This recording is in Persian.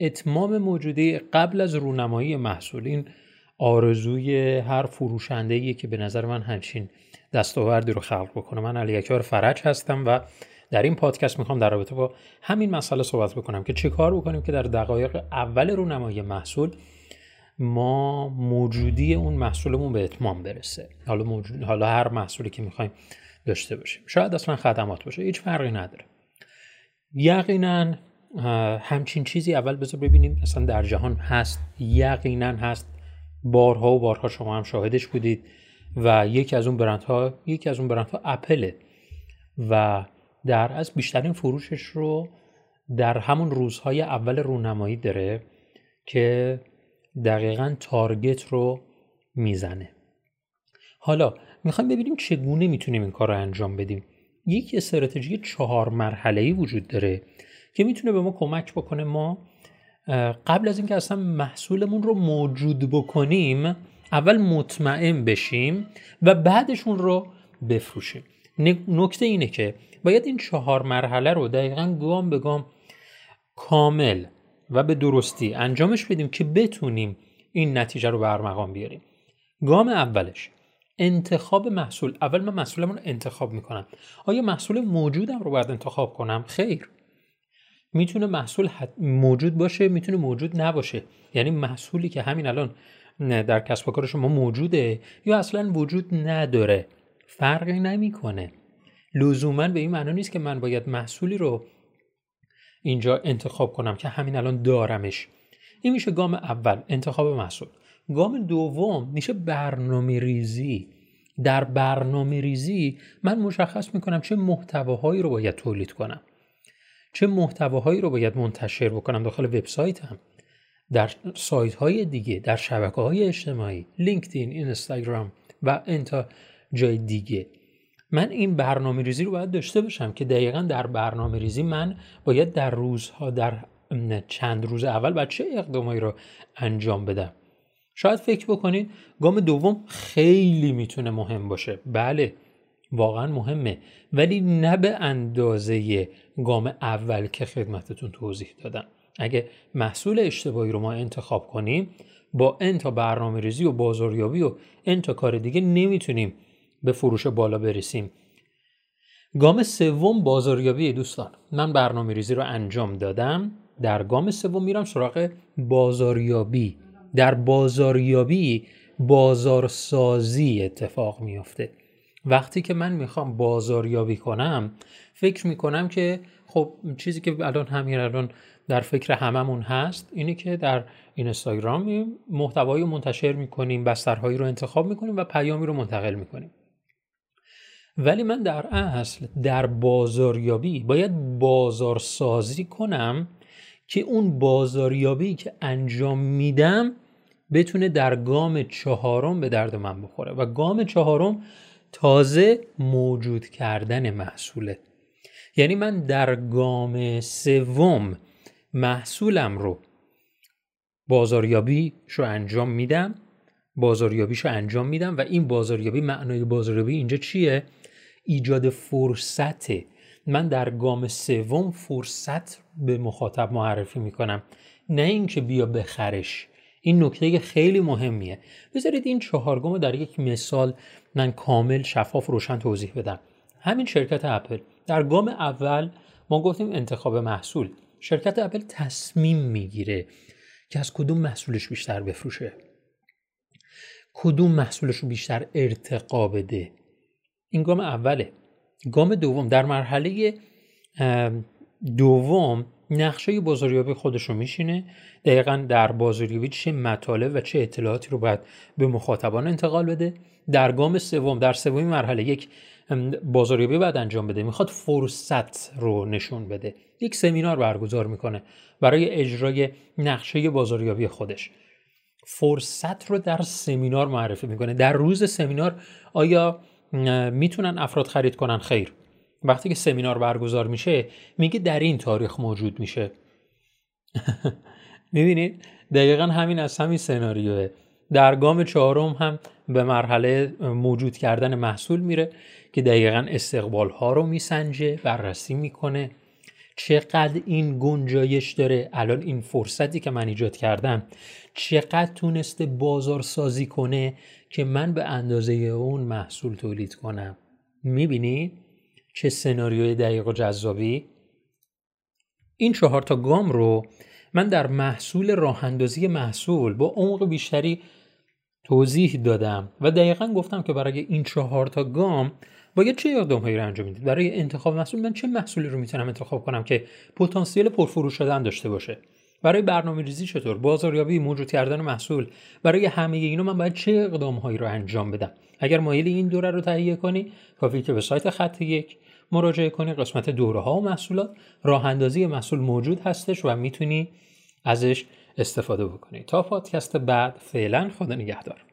اتمام موجودی قبل از رونمایی محصولین آرزوی هر فروشنده که به نظر من همچین دستاوردی رو خلق بکنه. من علی اکبر فرج هستم و در این پادکست می‌خوام در رابطه با همین مسئله صحبت بکنم که چه کار بکنیم که در دقایق اول رونمایی محصول ما موجودی اون محصولمون به اتمام برسه. حالا, موجود... حالا هر محصولی که می‌خوایم داشته باشیم. شاید اصلا خدمات باشه. هیچ فرقی نداره. یقینا همچین چیزی اول بذار ببینیم. اصلا در جهان هست یقینا هست. بارها و بارها شما هم شاهدش بودید و یکی از اون برندها یکی از اون برندها اپله و در از بیشترین فروشش رو در همون روزهای اول رونمایی داره که دقیقا تارگت رو می‌زنه. حالا می‌خوایم ببینیم چگونه می‌تونیم این کار رو انجام بدیم. یک استراتژی چهار مرحله ای وجود داره. که می‌تونه به ما کمک بکنه. ما قبل از اینکه اصلا محصولمون رو موجود بکنیم اول مطمئن بشیم و بعدشون رو بفروشیم. نکته اینه که باید این چهار مرحله رو دقیقا گام به گام کامل و به درستی انجامش بدیم که بتونیم این نتیجه رو به مقام بیاریم. گام اولش انتخاب محصول. اول من محصولمون رو انتخاب می‌کنم. آیا محصول موجودم رو باید انتخاب کنم؟ خیر. می‌تونه محصول موجود باشه می‌تونه موجود نباشه. یعنی محصولی که همین الان در کسب و کار شما موجوده یا اصلا وجود نداره. فرقی نمی‌کنه. لزوما به این معنا نیست که من باید محصولی رو اینجا انتخاب کنم که همین الان دارمش. این میشه گام اول انتخاب محصول. گام دوم میشه برنامه ریزی. در برنامه ریزی من مشخص می‌کنم چه محتواهایی رو باید تولید کنم. چه محتواهایی رو باید منتشر بکنم داخل وبسایتم؟ در سایت های دیگه در شبکه های اجتماعی لینکدین اینستاگرام و انتا جای دیگه. من این برنامه ریزی رو باید داشته باشم که دقیقا در برنامه ریزی من باید در روزها در چند روز اول باید چه اقدامایی رو انجام بدم؟ شاید فکر بکنید گام دوم خیلی می‌تونه مهم باشه. بله. واقعا مهمه. ولی نه به اندازه گام اول که خدمتتون توضیح دادم. اگه محصول اشتباهی رو ما انتخاب کنیم با انتا برنامه ریزی و بازاریابی و انتا کار دیگه نمی‌تونیم به فروش بالا برسیم. گام سوم بازاریابی دوستان. من برنامه ریزی رو انجام دادم. در گام سوم میرم سراغ بازاریابی. در بازاریابی بازارسازی اتفاق میافته. وقتی که من می‌خوام بازاریابی کنم فکر می‌کنم که خب چیزی که الان همین الان در فکر هممون هست اینه که در اینستاگرام محتوایی منتشر می‌کنیم بسترهایی رو انتخاب می‌کنیم و پیامی رو منتقل می‌کنیم. ولی من در اصل در بازاریابی باید بازارسازی کنم که اون بازاریابی که انجام میدم بتونه در گام چهارم به درد من بخوره. و گام چهارم تازه موجود کردن محصوله. یعنی من در گام سوم محصولم رو بازاریابی شو انجام میدم بازاریابیشو انجام میدم و این بازاریابی معنای بازاریابی اینجا چیه؟ ایجاد فرصته من در گام سوم فرصت به مخاطب معرفی می‌کنم. نه اینکه بیا بخرش. این نکته خیلی مهمیه. بذارید این چهار گام در یک مثال من کامل شفاف روشن توضیح بدم. همین شرکت اپل. در گام اول ما گفتیم انتخاب محصول. شرکت اپل تصمیم می‌گیره که از کدوم محصولش بیشتر بفروشه. کدوم محصولش رو بیشتر ارتقا بده. این گام اوله. گام دوم. در مرحله دوم نقشه بازاریابی خودش رو میشینه. دقیقا در بازاریابی چه مطالب و چه اطلاعاتی رو باید به مخاطبان انتقال بده. در گام سوم در سومین مرحله یک بازاریابی باید انجام بده. می‌خواد فرصت رو نشون بده. یک سمینار برگزار می‌کنه برای اجرای نقشه بازاریابی خودش. فرصت رو در سمینار معرفی می‌کنه. در روز سمینار آیا می‌تونن افراد خرید کنن؟ خیر. وقتی که سمینار برگزار میشه میگه در این تاریخ موجود میشه. می‌بینید؟ دقیقا همین از همین سناریوه. در گام چهارم هم به مرحله موجود کردن محصول میره که دقیقا استقبال ها رو میسنجه بررسی می‌کنه. چقدر این گنجایش داره؟ الان این فرصتی که من ایجاد کردم چقدر تونسته بازار سازی کنه که من به اندازه اون محصول تولید کنم؟ می‌بینی؟ چه سناریوی دقیق و جذابی؟ این چهار تا گام رو من در محصول راه اندازی محصول با عمق بیشتری توضیح دادم و دقیقا گفتم که برای این چهار تا گام باید چه اقدام هایی رو انجام می‌دید برای انتخاب محصول من چه محصولی رو می‌تونم انتخاب کنم که پتانسیل پرفروش شدن داشته باشه؟ برای برنامه ریزی چطور؟ بازاریابی موجود کردن محصول. برای همه اینا من باید چه اقدام هایی رو انجام بدم؟ اگر مایل این دوره رو تهیه کنی کافی که به سایت خط یک مراجعه کنی. قسمت دوره ها و محصولات راه اندازی محصول موجود هستش و می‌تونی ازش استفاده بکنی. تا پادکست بعد فعلا خدا نگهدار.